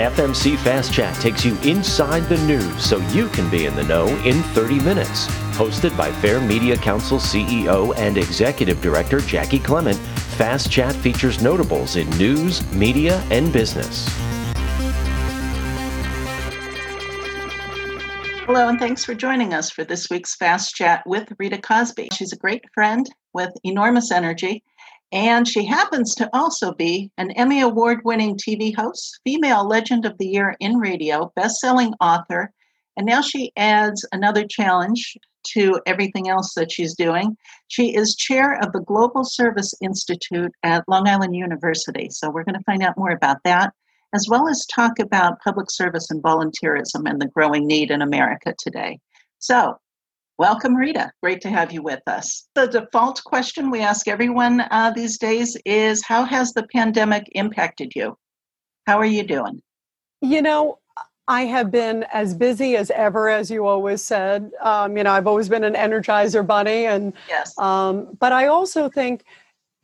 FMC Fast Chat takes you inside the news so you can be in the know in 30 minutes. Hosted by Fair Media Council CEO and Executive Director Jaci Clement, Fast Chat features notables in news, media, and business. Hello, and thanks for joining us for this week's Fast Chat with Rita Cosby. She's a great friend with enormous energy, and she happens to also be an Emmy Award winning TV host, Female Legend of the Year in Radio, best selling author, and now she adds another challenge to everything else that she's doing. She is chair of the Global Service Institute at Long Island University. So we're going to find out more about that, as well as talk about public service and volunteerism and the growing need in America today. So, welcome, Rita. Great to have you with us. The default question we ask everyone uh, these days is How has the pandemic impacted you? How are you doing? You know, I have been as busy as ever, as you always said. Um, you know, I've always been an energizer bunny, and yes. Um, but I also think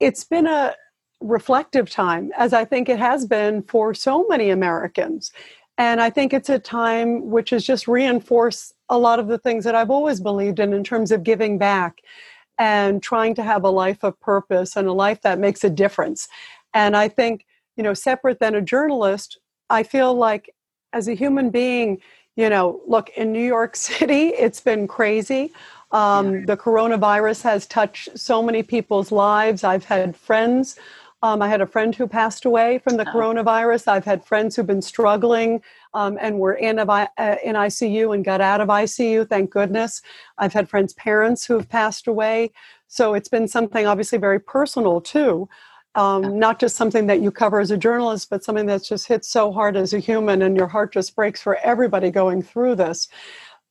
it's been a reflective time, as I think it has been for so many Americans. And I think it's a time which has just reinforced a lot of the things that I've always believed in, in terms of giving back and trying to have a life of purpose and a life that makes a difference. And I think, you know, separate than a journalist, I feel like as a human being, you know, look, in New York City, it's been crazy. Um, yeah. The coronavirus has touched so many people's lives. I've had friends. Um, I had a friend who passed away from the oh. coronavirus. I've had friends who've been struggling um, and were in, uh, in ICU and got out of ICU, thank goodness. I've had friends' parents who have passed away. So it's been something obviously very personal too um, not just something that you cover as a journalist, but something that's just hit so hard as a human, and your heart just breaks for everybody going through this.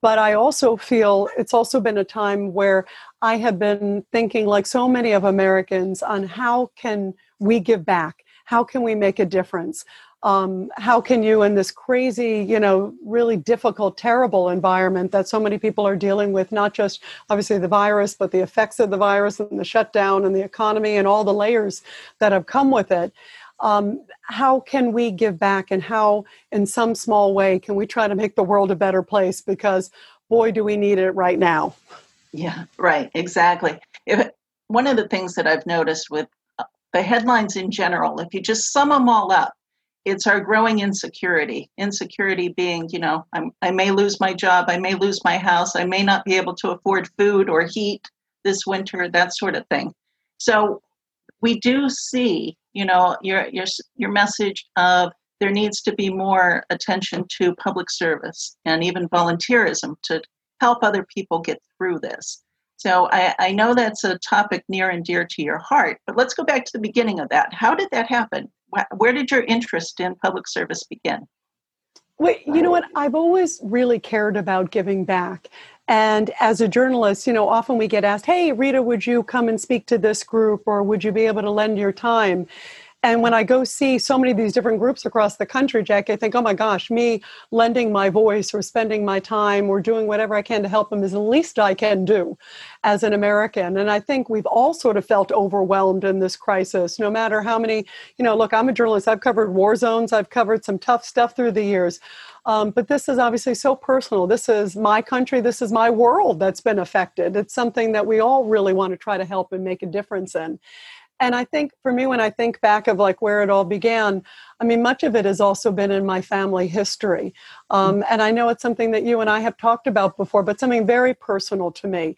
But I also feel it's also been a time where I have been thinking, like so many of Americans, on how can we give back? How can we make a difference? um, how can you in this crazy you know really difficult terrible environment that so many people are dealing with not just obviously the virus but the effects of the virus and the shutdown and the economy and all the layers that have come with it um, how can we give back and how in some small way can we try to make the world a better place because boy do we need it right now yeah right exactly if, one of the things that i've noticed with the headlines in general if you just sum them all up it's our growing insecurity insecurity being you know I'm, i may lose my job i may lose my house i may not be able to afford food or heat this winter that sort of thing. So we do see you know your your your message of there needs to be more attention to public service and even volunteerism to help other people get through this so I, I know that's a topic near and dear to your heart but let's go back to the beginning of that how did that happen where did your interest in public service begin? Well, you know what? I've always really cared about giving back. And as a journalist, you know, often we get asked, hey, Rita, would you come and speak to this group or would you be able to lend your time? And when I go see so many of these different groups across the country, Jack, I think, oh my gosh, me lending my voice or spending my time or doing whatever I can to help them is the least I can do as an American. And I think we've all sort of felt overwhelmed in this crisis, no matter how many, you know, look, I'm a journalist, I've covered war zones, I've covered some tough stuff through the years. Um, but this is obviously so personal. This is my country. This is my world that's been affected. It's something that we all really want to try to help and make a difference in and i think for me when i think back of like where it all began i mean much of it has also been in my family history. Um, and i know it's something that you and i have talked about before but something very personal to me.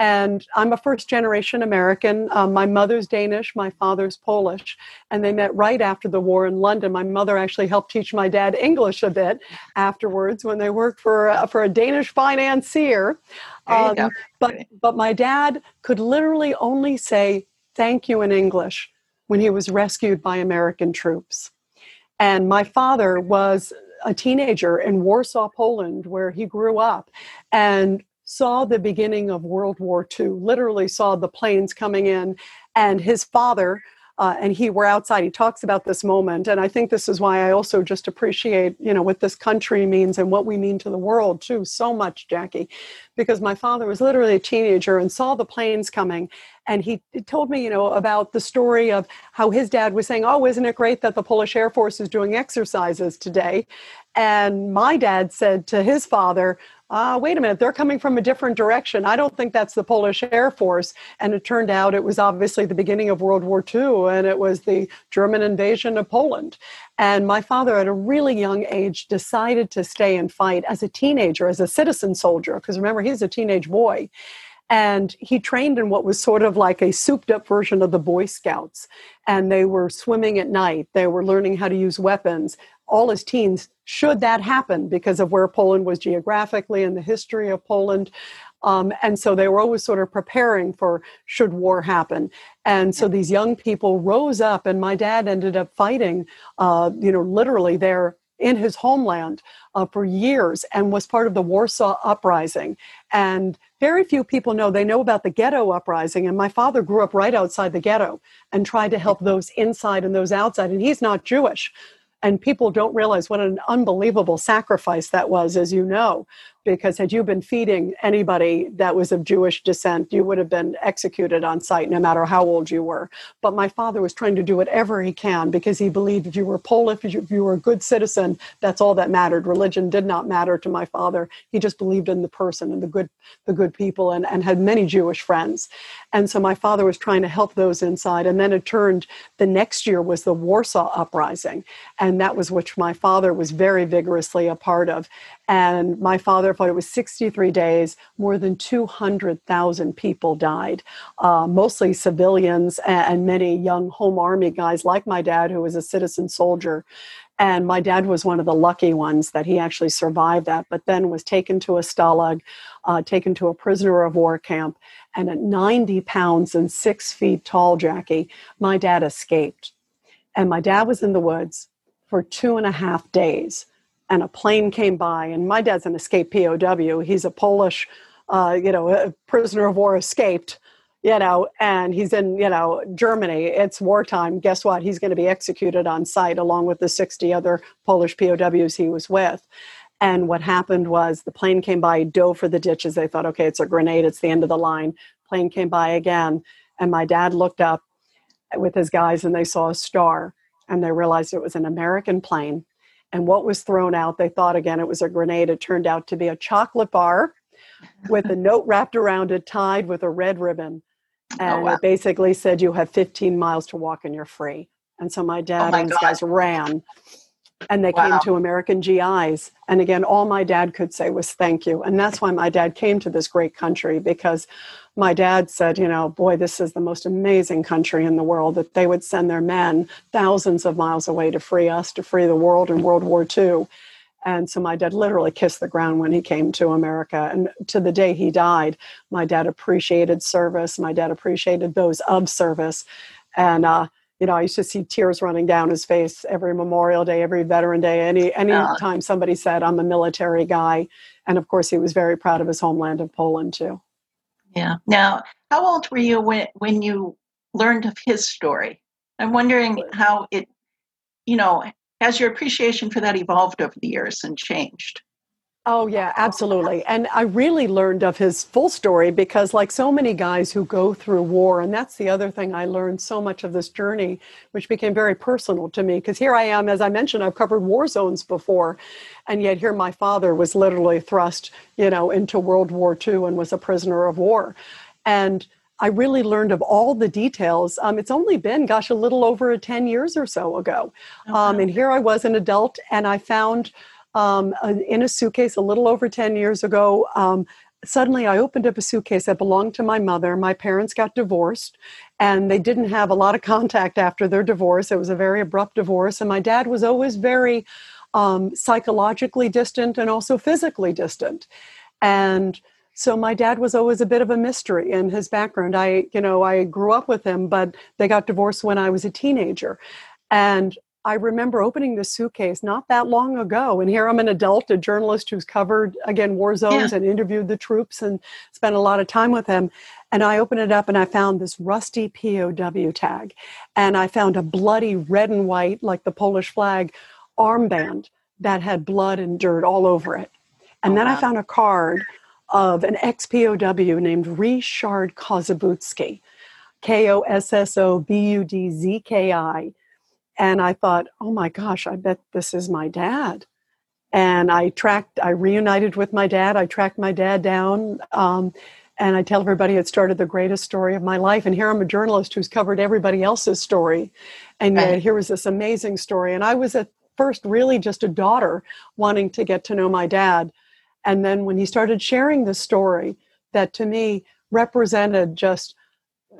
And i'm a first generation american. Um, my mother's danish my father's polish and they met right after the war in london. My mother actually helped teach my dad english a bit afterwards when they worked for, uh, for a danish financier. Um, but, but my dad could literally only say thank you in English when he was rescued by American troops. And my father was a teenager in Warsaw, Poland, where he grew up and saw the beginning of World War II, literally saw the planes coming in. And his father, uh, and he were outside. He talks about this moment, and I think this is why I also just appreciate, you know, what this country means and what we mean to the world too so much, Jaci, because my father was literally a teenager and saw the planes coming, and he told me, you know, about the story of how his dad was saying, "Oh, isn't it great that the Polish Air Force is doing exercises today?" And my dad said to his father, uh, wait a minute, they're coming from a different direction. I don't think that's the Polish Air Force. And it turned out it was obviously the beginning of World War II and it was the German invasion of Poland. And my father, at a really young age, decided to stay and fight as a teenager, as a citizen soldier, because remember, he's a teenage boy. And he trained in what was sort of like a souped up version of the Boy Scouts. And they were swimming at night, they were learning how to use weapons. All his teens, should that happen, because of where Poland was geographically and the history of Poland. Um, and so they were always sort of preparing for should war happen. And so these young people rose up, and my dad ended up fighting, uh, you know, literally there in his homeland uh, for years and was part of the Warsaw Uprising. And very few people know. They know about the ghetto uprising, and my father grew up right outside the ghetto and tried to help those inside and those outside. And he's not Jewish. And people don't realize what an unbelievable sacrifice that was, as you know because had you been feeding anybody that was of Jewish descent, you would have been executed on sight, no matter how old you were. But my father was trying to do whatever he can because he believed if you were Polish, if you were a good citizen, that's all that mattered. Religion did not matter to my father. He just believed in the person and the good, the good people, and, and had many Jewish friends. And so my father was trying to help those inside. And then it turned. The next year was the Warsaw Uprising, and that was which my father was very vigorously a part of. And my father thought it was 63 days, more than 200,000 people died, uh, mostly civilians and many young home army guys like my dad, who was a citizen soldier. And my dad was one of the lucky ones that he actually survived that, but then was taken to a stalag, uh, taken to a prisoner of war camp. And at 90 pounds and six feet tall, Jaci, my dad escaped. And my dad was in the woods for two and a half days and a plane came by and my dad's an escaped pow he's a polish uh, you know prisoner of war escaped you know and he's in you know germany. It's wartime. Guess what? He's going to be executed on site along with the 60 other polish pows he was with. And what happened was the plane came by dove for the ditches. They thought okay it's a grenade. It's the end of the line. Plane came by again and my dad looked up with his guys and they saw a star and they realized it was an american plane and what was thrown out, they thought again it was a grenade. It turned out to be a chocolate bar with a note wrapped around it, tied with a red ribbon. Oh, and oh, wow. it basically said, You have 15 miles to walk and you're free. And so my oh, dad oh my and these guys ran and they wow. came to American GIs. And again, all my dad could say was thank you. And that's why my dad came to this great country because my dad said, you know, boy, this is the most amazing country in the world that they would send their men thousands of miles away to free us, to free the world in World War II. And so my dad literally kissed the ground when he came to America. And to the day he died, my dad appreciated service. My dad appreciated those of service. And, uh, you know, I used to see tears running down his face every Memorial Day, every Veteran Day, any any yeah. time somebody said, I'm a military guy. And of course, he was very proud of his homeland of Poland, too. Yeah. Now, how old were you when when you learned of his story? I'm wondering how it, you know, has your appreciation for that evolved over the years and changed? Oh, yeah, absolutely. And I really learned of his full story because, like so many guys who go through war, and that's the other thing I learned so much of this journey, which became very personal to me. Because here I am, as I mentioned, I've covered war zones before, and yet here my father was literally thrust, you know, into World War II and was a prisoner of war. And I really learned of all the details. Um, it's only been, gosh, a little over 10 years or so ago. Oh, um, and here I was an adult, and I found um, in a suitcase a little over 10 years ago. Um, suddenly, I opened up a suitcase that belonged to my mother. My parents got divorced, and they didn't have a lot of contact after their divorce. It was a very abrupt divorce, and my dad was always very um, psychologically distant and also physically distant. And so my dad was always a bit of a mystery in his background. I, you know, I grew up with him, but they got divorced when I was a teenager. And I remember opening the suitcase not that long ago, and here I'm an adult, a journalist who's covered again war zones yeah. and interviewed the troops and spent a lot of time with them. And I opened it up and I found this rusty POW tag, and I found a bloody red and white, like the Polish flag, armband that had blood and dirt all over it. And oh, then wow. I found a card of an ex POW named Ryszard Kossobudzki K O S S O B U D Z K I. And I thought, oh my gosh, I bet this is my dad. And I tracked, I reunited with my dad. I tracked my dad down. Um, and I tell everybody it started the greatest story of my life. And here I'm a journalist who's covered everybody else's story. And yet right. here was this amazing story. And I was at first really just a daughter wanting to get to know my dad. And then when he started sharing this story, that to me represented just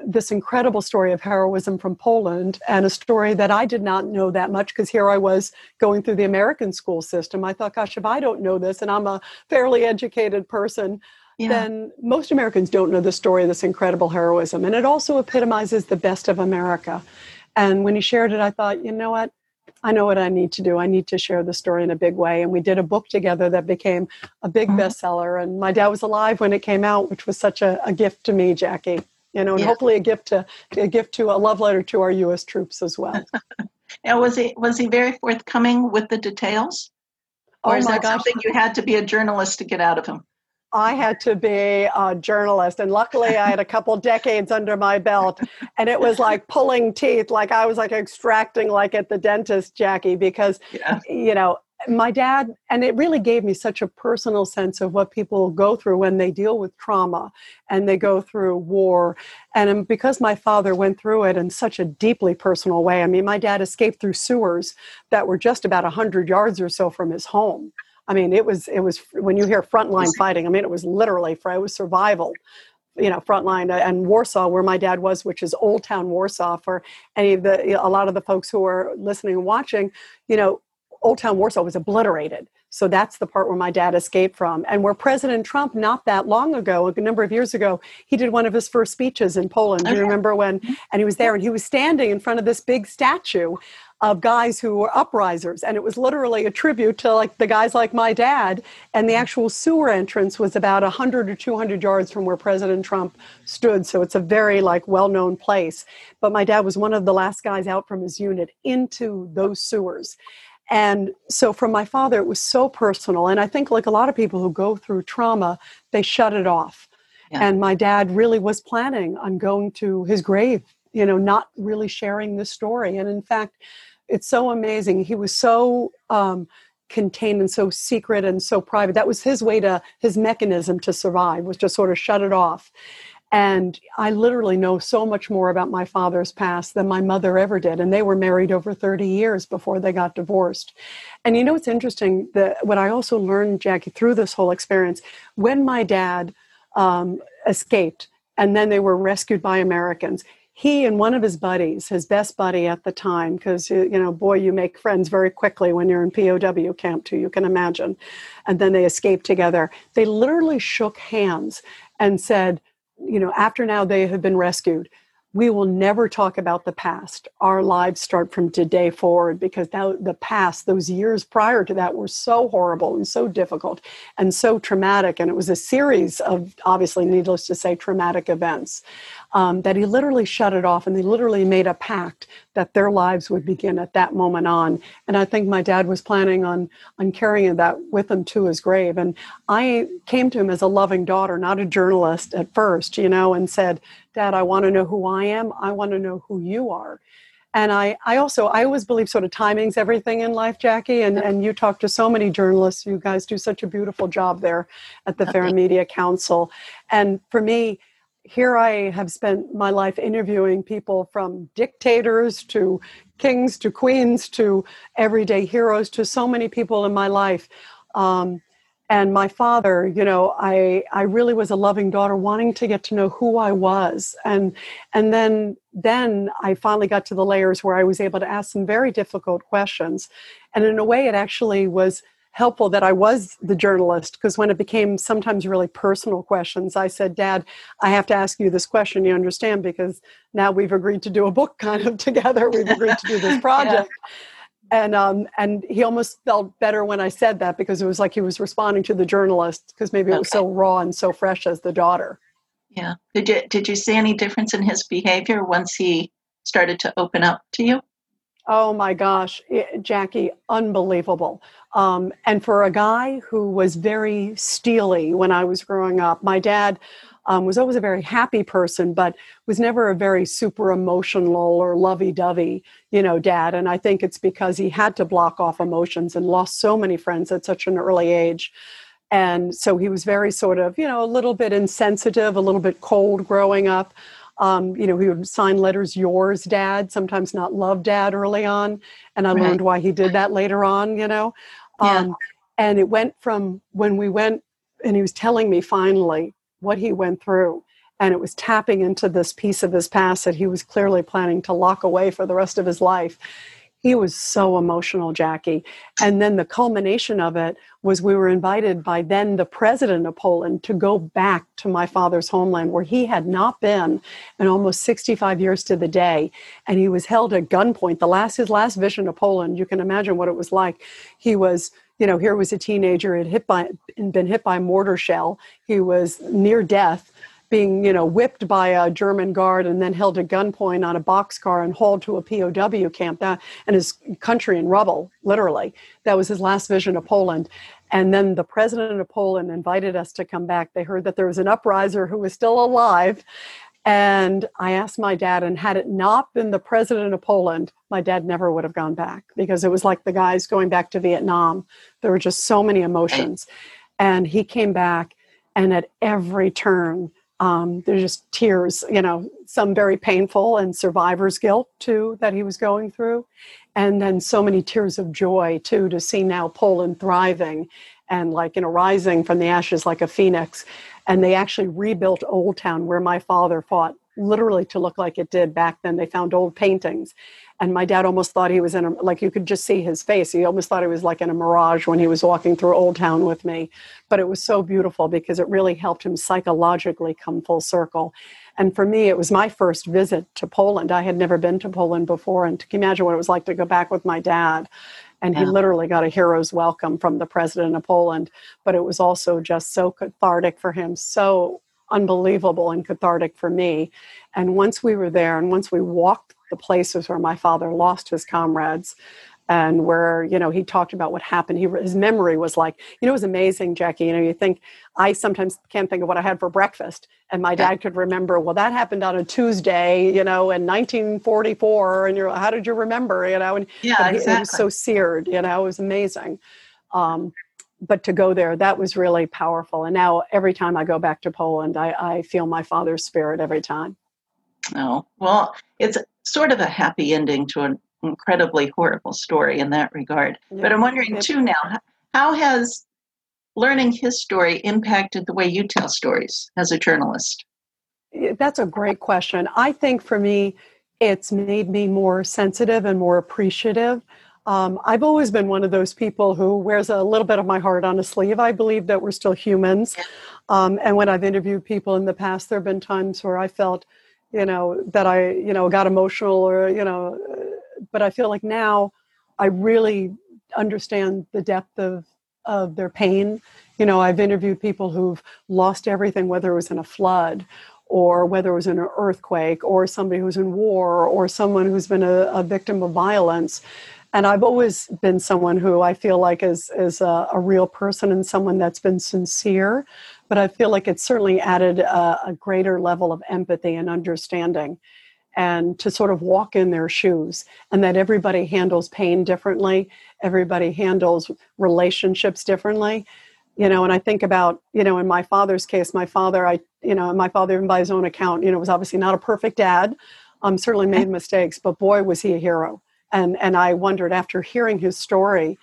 this incredible story of heroism from Poland and a story that I did not know that much because here I was going through the American school system. I thought, gosh, if I don't know this and I'm a fairly educated person, yeah. then most Americans don't know the story of this incredible heroism. And it also epitomizes the best of America. And when he shared it, I thought, you know what? I know what I need to do. I need to share the story in a big way. And we did a book together that became a big mm-hmm. bestseller. And my dad was alive when it came out, which was such a, a gift to me, Jaci. You know, and yeah. hopefully a gift to a gift to a love letter to our U.S. troops as well. now, was he was he very forthcoming with the details, or oh is that gosh. something you had to be a journalist to get out of him? I had to be a journalist. And luckily, I had a couple decades under my belt. And it was like pulling teeth, like I was like extracting, like at the dentist, Jaci, because, yeah. you know, my dad, and it really gave me such a personal sense of what people go through when they deal with trauma and they go through war. And because my father went through it in such a deeply personal way, I mean, my dad escaped through sewers that were just about 100 yards or so from his home. I mean, it was it was when you hear frontline fighting. I mean, it was literally for it was survival. You know, frontline uh, and Warsaw, where my dad was, which is Old Town Warsaw. For any of the a lot of the folks who are listening and watching, you know, Old Town Warsaw was obliterated. So that's the part where my dad escaped from. And where President Trump, not that long ago, a number of years ago, he did one of his first speeches in Poland. Do you remember when? Mm-hmm. And he was there and he was standing in front of this big statue of guys who were uprisers and it was literally a tribute to like the guys like my dad and the actual sewer entrance was about 100 or 200 yards from where president trump stood so it's a very like well-known place but my dad was one of the last guys out from his unit into those sewers and so for my father it was so personal and i think like a lot of people who go through trauma they shut it off yeah. and my dad really was planning on going to his grave you know not really sharing the story and in fact it's so amazing. He was so um, contained and so secret and so private. That was his way to his mechanism to survive was to sort of shut it off. And I literally know so much more about my father's past than my mother ever did. And they were married over 30 years before they got divorced. And you know, it's interesting that what I also learned, Jaci, through this whole experience, when my dad um, escaped and then they were rescued by Americans, he and one of his buddies, his best buddy at the time, because you know, boy, you make friends very quickly when you're in POW camp too. You can imagine. And then they escaped together. They literally shook hands and said, you know, after now they have been rescued, we will never talk about the past. Our lives start from today forward because now the past, those years prior to that, were so horrible and so difficult and so traumatic. And it was a series of, obviously, needless to say, traumatic events um, that he literally shut it off and they literally made a pact that their lives would begin at that moment on. And I think my dad was planning on, on carrying that with him to his grave. And I came to him as a loving daughter, not a journalist at first, you know, and said, Dad, I want to know who I am. I want to know who you are. And I, I also, I always believe sort of timing's everything in life, Jaci. And, and you talk to so many journalists. You guys do such a beautiful job there at the Fair Media Council. And for me, here I have spent my life interviewing people from dictators to kings to queens to everyday heroes to so many people in my life. Um, and my father, you know, I I really was a loving daughter, wanting to get to know who I was, and and then then I finally got to the layers where I was able to ask some very difficult questions, and in a way, it actually was helpful that I was the journalist because when it became sometimes really personal questions, I said, Dad, I have to ask you this question. You understand? Because now we've agreed to do a book kind of together. We've agreed to do this project. yeah. And um, and he almost felt better when I said that because it was like he was responding to the journalist because maybe it was so raw and so fresh as the daughter. Yeah. Did you did you see any difference in his behavior once he started to open up to you? Oh my gosh, it, Jaci, unbelievable. Um, and for a guy who was very steely when I was growing up, my dad um, was always a very happy person, but was never a very super emotional or lovey dovey, you know, dad. And I think it's because he had to block off emotions and lost so many friends at such an early age. And so he was very sort of, you know, a little bit insensitive, a little bit cold growing up. Um, you know, he would sign letters, yours, dad, sometimes not love, dad, early on. And I right. learned why he did that later on, you know. Yeah. Um, and it went from when we went, and he was telling me finally what he went through. And it was tapping into this piece of his past that he was clearly planning to lock away for the rest of his life. He was so emotional, Jaci. And then the culmination of it was we were invited by then the president of Poland to go back to my father's homeland where he had not been in almost 65 years to the day. And he was held at gunpoint. The last his last vision of Poland, you can imagine what it was like. He was you know, here was a teenager had hit by been hit by a mortar shell. He was near death, being you know whipped by a German guard and then held at gunpoint on a boxcar and hauled to a POW camp. That and his country in rubble, literally. That was his last vision of Poland. And then the president of Poland invited us to come back. They heard that there was an upriser who was still alive and I asked my dad, and had it not been the president of Poland, my dad never would have gone back because it was like the guys going back to Vietnam. There were just so many emotions. And he came back, and at every turn, um, there's just tears, you know, some very painful and survivor's guilt too that he was going through. And then so many tears of joy too to see now Poland thriving and like, you know, rising from the ashes like a phoenix and they actually rebuilt Old Town where my father fought literally to look like it did back then. They found old paintings. And my dad almost thought he was in a, like you could just see his face. He almost thought he was like in a mirage when he was walking through Old Town with me. But it was so beautiful because it really helped him psychologically come full circle. And for me, it was my first visit to Poland. I had never been to Poland before. And can you imagine what it was like to go back with my dad? and he literally got a hero's welcome from the president of Poland. But it was also just so cathartic for him, so unbelievable and cathartic for me. And once we were there, and once we walked the places where my father lost his comrades, and where you know he talked about what happened he his memory was like you know it was amazing Jaci you know you think i sometimes can't think of what i had for breakfast and my dad could remember well that happened on a tuesday you know in 1944 and you're how did you remember you know and yeah exactly. it was so seared you know it was amazing um, but to go there that was really powerful and now every time i go back to poland i, I feel my father's spirit every time oh well it's sort of a happy ending to an incredibly horrible story in that regard. Yeah. But I'm wondering too now, how has learning his story impacted the way you tell stories as a journalist? That's a great question. I think for me, it's made me more sensitive and more appreciative. Um, I've always been one of those people who wears a little bit of my heart on a sleeve. I believe that we're still humans. Um, and when I've interviewed people in the past, there have been times where I felt, you know, that I, you know, got emotional or, you know, but I feel like now I really understand the depth of of their pain. You know, I've interviewed people who've lost everything, whether it was in a flood or whether it was in an earthquake or somebody who's in war or someone who's been a, a victim of violence. And I've always been someone who I feel like is, is a, a real person and someone that's been sincere. But I feel like it's certainly added a, a greater level of empathy and understanding and to sort of walk in their shoes and that everybody handles pain differently everybody handles relationships differently. You know and i think about you know in my father's case my father i you know my father even by his own account you know was obviously not a perfect dad. Um certainly made mistakes but boy was he a hero and and i wondered after hearing his story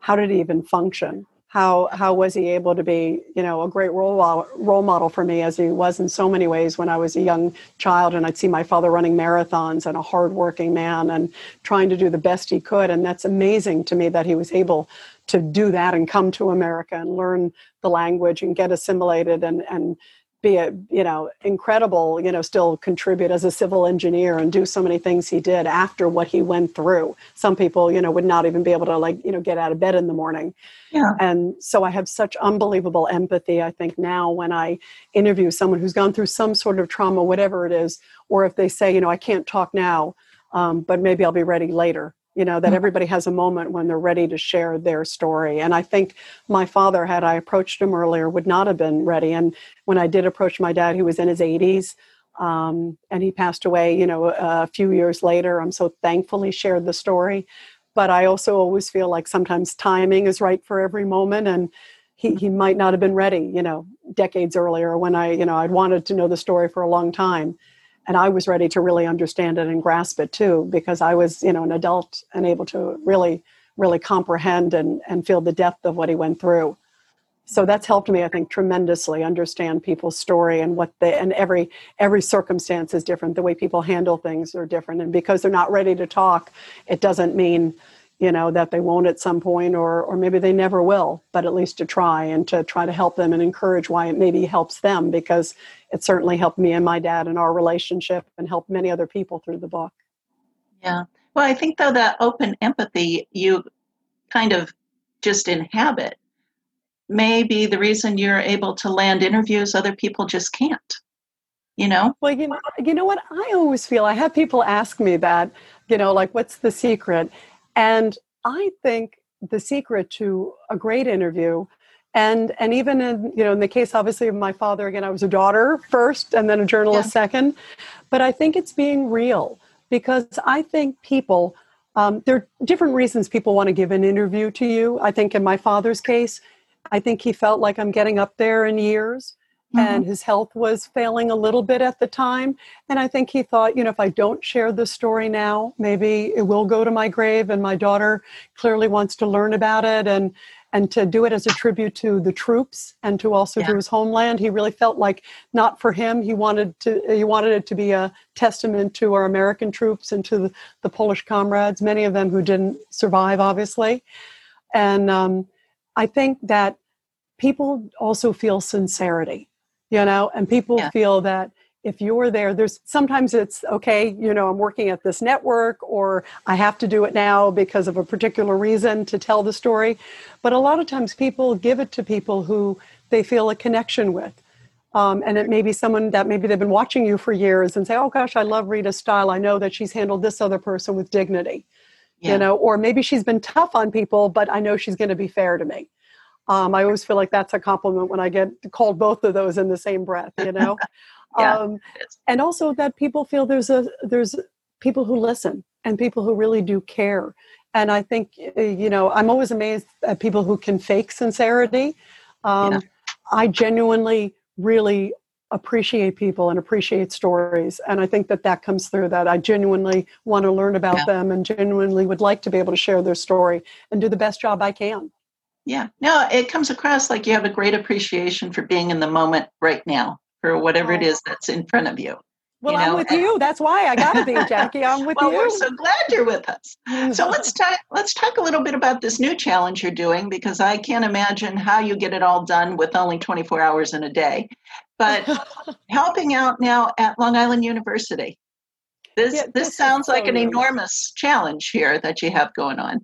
how did he even function? How how was he able to be you know a great role role model for me as he was in so many ways when I was a young child and I'd see my father running marathons and a hardworking man and trying to do the best he could. And that's amazing to me that he was able to do that and come to America and learn the language and get assimilated and and be a you know incredible you know still contribute as a civil engineer and do so many things he did after what he went through. Some people you know would not even be able to like you know get out of bed in the morning. Yeah. And so i have such unbelievable empathy i think now when i interview someone who's gone through some sort of trauma whatever it is or if they say you know i can't talk now um, but maybe i'll be ready later you know that Mm-hmm. everybody has a moment when they're ready to share their story. And i think my father had i approached him earlier would not have been ready. And when i did approach my dad he was in his 80s um, and he passed away you know a few years later. I'm so thankful he shared the story. But i also always feel like sometimes timing is right for every moment and he, he might not have been ready you know decades earlier when i you know i'd wanted to know the story for a long time and I was ready to really understand it and grasp it too, because I was, you know, an adult and able to really, really comprehend and, and feel the depth of what he went through. So that's helped me, I think, tremendously understand people's story and what they and every every circumstance is different. The way people handle things are different, and because they're not ready to talk, it doesn't mean you know that they won't at some point or or maybe they never will but at least to try and to try to help them and encourage why it maybe helps them because it certainly helped me and my dad in our relationship and helped many other people through the book Yeah. Well, I think though that open empathy you kind of just inhabit may be the reason you're able to land interviews other people just can't. You know? well you know, you know what i always feel i have people ask me that you know like what's the secret and i think the secret to a great interview and and even in you know in the case obviously of my father again i was a daughter first and then a journalist Yeah. second but i think it's being real because i think people um, there are different reasons people want to give an interview to you i think in my father's case i think he felt like i'm getting up there in years and his health was failing a little bit at the time. And i think he thought you know if i don't share the story now maybe it will go to my grave. And my daughter clearly wants to learn about it and and to do it as a tribute to the troops and to also Yeah. to his homeland. He really felt like not for him. He wanted to he wanted it to be a testament to our american troops and to the, the polish comrades many of them who didn't survive obviously. And um, i think that people also feel sincerity you know and people Yeah. feel that if you're there there's sometimes it's okay you know i'm working at this network or i have to do it now because of a particular reason to tell the story but a lot of times people give it to people who they feel a connection with um, and it may be someone that maybe they've been watching you for years and say oh gosh i love rita's style i know that she's handled this other person with dignity Yeah. you know or maybe she's been tough on people but i know she's going to be fair to me um, i always feel like that's a compliment when i get called both of those in the same breath you know? Yeah, um, and also that people feel there's a there's people who listen and people who really do care. And i think uh, you know i'm always amazed at people who can fake sincerity. Um, Yeah. i genuinely really appreciate people and appreciate stories and i think that that comes through that i genuinely want to learn about Yeah. them and genuinely would like to be able to share their story and do the best job i can Yeah. No, it comes across like you have a great appreciation for being in the moment right now for whatever it Oh. that's in front of you. well You i'm with you that's why i gotta be Jaci i'm with well, you we're so glad you're with us. So let's talk. Let's talk a little bit about this new challenge you're doing because I can't imagine how you get it all done with only 24 hours in a day. But helping out now at Long Island University. This Yeah, this, this is sounds like an enormous challenge here that you have going on.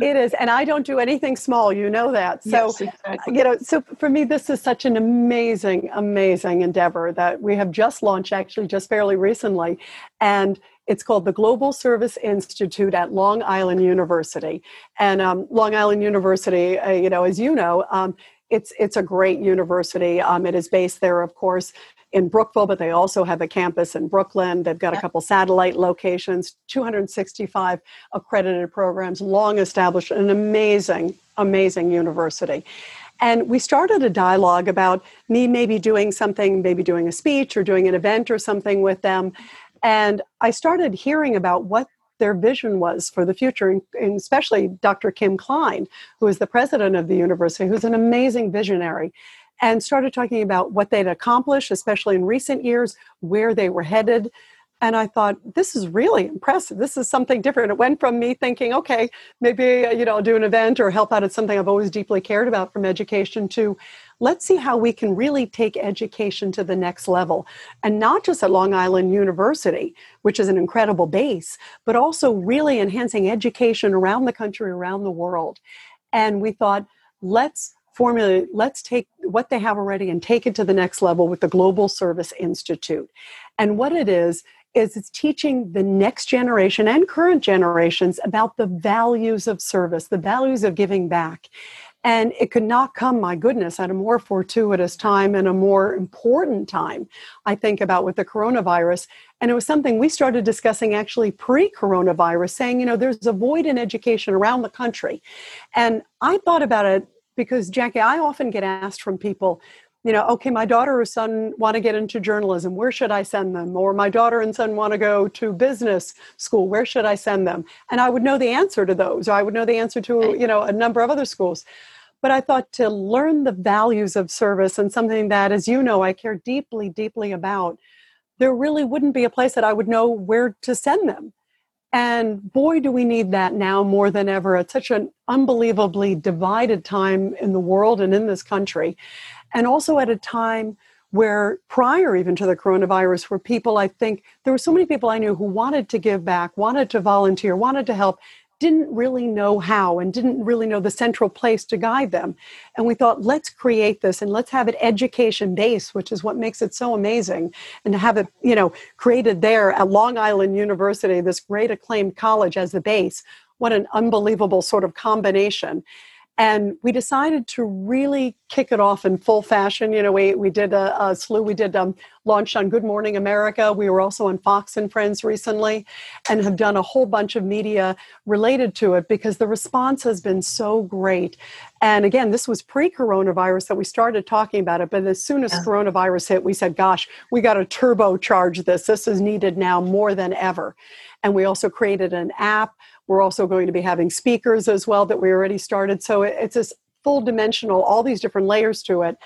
It is, and I don't do anything small. You know that. So, yes, exactly. you know, so for me, this is such an amazing, amazing endeavor that we have just launched, actually, just fairly recently, and it's called the Global Service Institute at Long Island University. And um, Long Island University, uh, you know, as you know, um, it's it's a great university. Um, it is based there, of course, in Brookville, but they also have a campus in Brooklyn. They've got a couple satellite locations, 265 accredited programs, long established, an amazing, amazing university. And we started a dialogue about me maybe doing something, maybe doing a speech or doing an event or something with them. And I started hearing about what their vision was for the future, and and especially Dr. Kim Cline, who is the president of the university, who's an amazing visionary, and started talking about what they'd accomplished, especially in recent years, where they were headed. And I thought, this is really impressive. This is something different. It went from me thinking, okay, maybe you know, I'll do an event or help out at something I've always deeply cared about from education to let's see how we can really take education to the next level. And not just at Long Island University, which is an incredible base, but also really enhancing education around the country, around the world. And we thought, let's formulate, let's take what they have already and take it to the next level with the Global Service Institute. And what it is, is it's teaching the next generation and current generations about the values of service, the values of giving back. And it could not come, my goodness, at a more fortuitous time and a more important time, I think, about with the coronavirus. And it was something we started discussing actually pre coronavirus, saying, you know, there's a void in education around the country. And I thought about it because, Jaci, I often get asked from people, you know, okay, my daughter or son want to get into journalism. Where should I send them? Or my daughter and son want to go to business school. Where should I send them? And I would know the answer to those. Or I would know the answer to, you know, a number of other schools. But I thought to learn the values of service and something that, as you know, I care deeply, deeply about, there really wouldn't be a place that I would know where to send them. And boy, do we need that now more than ever. At such an unbelievably divided time in the world and in this country. And also at a time where prior even to the coronavirus where people i think there were so many people i knew who wanted to give back wanted to volunteer wanted to help didn't really know how and didn't really know the central place to guide them. And we thought let's create this and let's have it education based which is what makes it so amazing and to have it you know created there at long island university this great acclaimed college as the base. What an unbelievable sort of combination and we decided to really kick it off in full fashion. You know, we, we did a, a slew, we did um, launch on Good Morning America. We were also on Fox and Friends recently and have done a whole bunch of media related to it because the response has been so great. And again, this was pre coronavirus that we started talking about it. But as soon as yeah. coronavirus hit, we said, gosh, we got to turbocharge this. This is needed now more than ever. And we also created an app we're also going to be having speakers as well that we already started. So it's this full dimensional, all these different layers to it.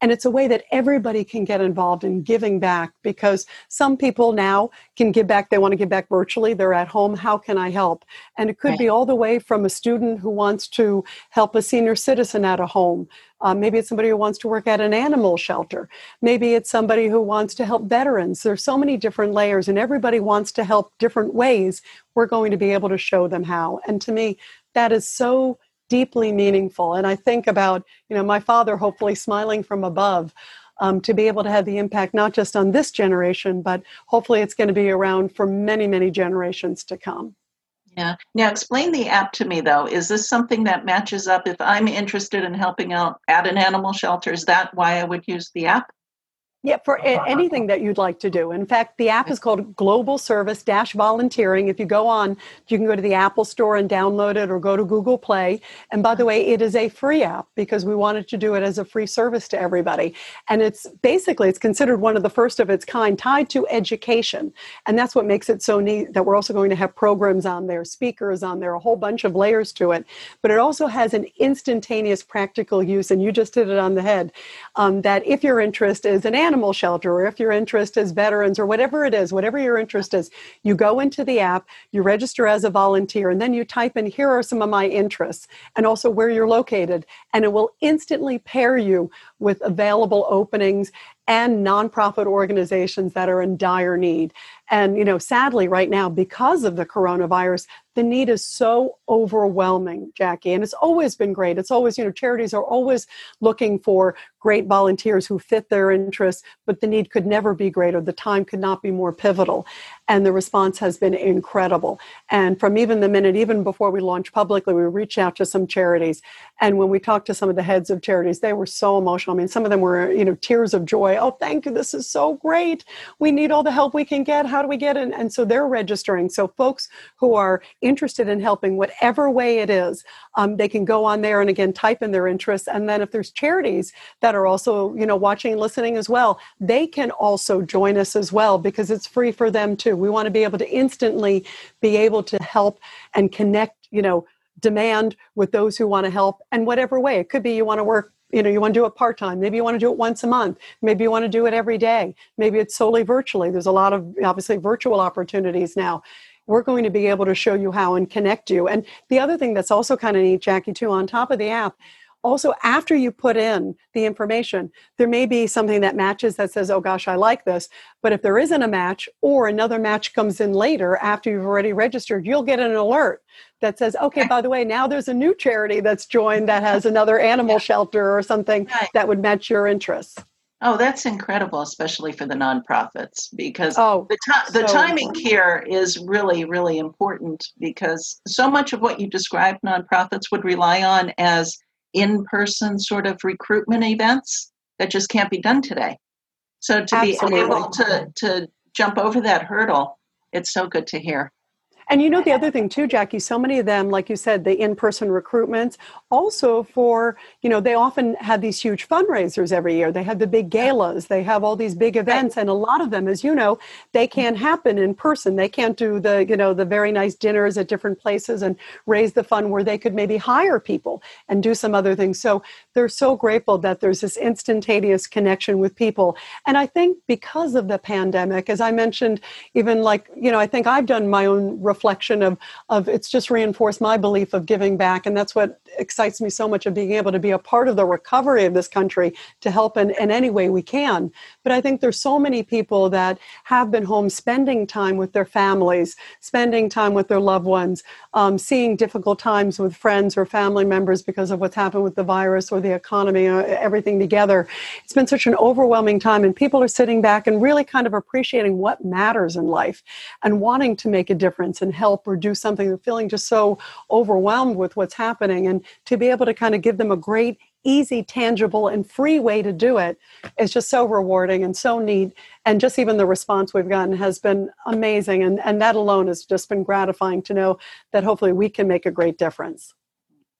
And it's a way that everybody can get involved in giving back because some people now can give back. They want to give back virtually. They're at home. How can I help? And it could right. be all the way from a student who wants to help a senior citizen at a home. Uh, maybe it's somebody who wants to work at an animal shelter. Maybe it's somebody who wants to help veterans. There's so many different layers, and everybody wants to help different ways. We're going to be able to show them how. And to me, that is so deeply meaningful. And I think about, you know, my father hopefully smiling from above. Um, to be able to have the impact not just on this generation, but hopefully it's going to be around for many, many generations to come. Yeah. Now, explain the app to me, though. Is this something that matches up? If I'm interested in helping out at an animal shelter, is that why I would use the app? Yeah, for anything that you'd like to do. In fact, the app is called Global Service Dash Volunteering. If you go on, you can go to the Apple Store and download it or go to Google Play. And by the way, it is a free app because we wanted to do it as a free service to everybody. And it's basically it's considered one of the first of its kind tied to education. And that's what makes it so neat that we're also going to have programs on there, speakers on there, a whole bunch of layers to it. But it also has an instantaneous practical use, and you just hit it on the head. Um, that if your interest is an animal shelter or if your interest is veterans or whatever it is, whatever your interest is, you go into the app, you register as a volunteer, and then you type in, here are some of my interests and also where you're located. And it will instantly pair you with available openings and nonprofit organizations that are in dire need. And, you know, sadly, right now, because of the coronavirus, the need is so overwhelming, Jaci. And it's always been great. It's always, you know, charities are always looking for great volunteers who fit their interests, but the need could never be greater. The time could not be more pivotal. And the response has been incredible. And from even the minute, even before we launched publicly, we reached out to some charities. And when we talked to some of the heads of charities, they were so emotional. I mean, some of them were, you know, tears of joy. Oh, thank you. This is so great. We need all the help we can get. How do we get in? And so they're registering. So folks who are interested in helping, whatever way it is, um, they can go on there and again type in their interests. And then if there's charities that are also, you know, watching and listening as well, they can also join us as well because it's free for them too. We want to be able to instantly be able to help and connect, you know, demand with those who want to help and whatever way. It could be you want to work you know you want to do it part time maybe you want to do it once a month. Maybe you want to do it every day. Maybe it's solely virtually. There's a lot of obviously virtual opportunities now. We're going to be able to show you how and connect you. And the other thing that's also kind of neat Jaci too on top of the app also after you put in the information there may be something that matches that says oh gosh i like this. But if there isn't a match or another match comes in later after you've already registered you'll get an alert that says okay by the way now there's a new charity that's joined that has another animal shelter or something right. that would match your interests Oh, that's incredible, especially for the nonprofits, because oh, the, to- the so timing important. here is really, really important because so much of what you described nonprofits would rely on as in person sort of recruitment events that just can't be done today. So to Absolutely. be able to, to jump over that hurdle, it's so good to hear. And you know, the other thing too, Jaci, so many of them, like you said, the in person recruitments, also for, you know, they often have these huge fundraisers every year. They have the big galas, they have all these big events, and a lot of them, as you know, they can't happen in person. They can't do the, you know, the very nice dinners at different places and raise the fund where they could maybe hire people and do some other things. So they're so grateful that there's this instantaneous connection with people. And I think because of the pandemic, as I mentioned, even like, you know, I think I've done my own reflection of of it's just reinforced my belief of giving back and that's what excites me so much of being able to be a part of the recovery of this country to help in, in any way we can but i think there's so many people that have been home spending time with their families spending time with their loved ones um, seeing difficult times with friends or family members because of what's happened with the virus or the economy uh, everything together it's been such an overwhelming time and people are sitting back and really kind of appreciating what matters in life and wanting to make a difference and help or do something. They're feeling just so overwhelmed with what's happening. And to be able to kind of give them a great, easy, tangible, and free way to do it is just so rewarding and so neat. And just even the response we've gotten has been amazing. And, and that alone has just been gratifying to know that hopefully we can make a great difference.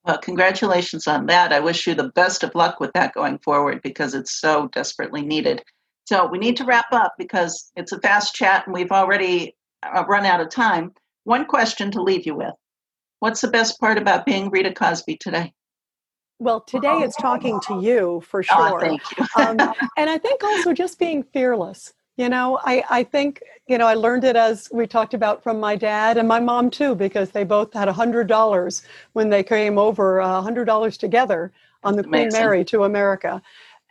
Well, congratulations on that. I wish you the best of luck with that going forward because it's so desperately needed. So we need to wrap up because it's a fast chat and we've already uh, run out of time. One question to leave you with What's the best part about being Rita Cosby today? Well, today it's talking to you for oh, sure. Oh, thank you. um, and I think also just being fearless. You know, I, I think, you know, I learned it as we talked about from my dad and my mom too, because they both had $100 when they came over, uh, $100 together on the Queen Mary to America.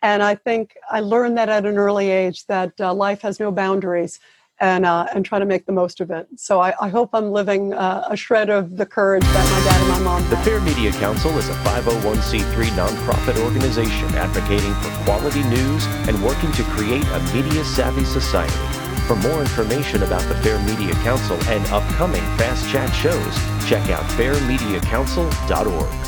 And I think I learned that at an early age that uh, life has no boundaries and uh, and try to make the most of it. So I, I hope I'm living uh, a shred of the courage that my dad and my mom. Had. The Fair Media Council is a 501c3 nonprofit organization advocating for quality news and working to create a media savvy society. For more information about the Fair Media Council and upcoming Fast Chat shows, check out fairmediacouncil.org.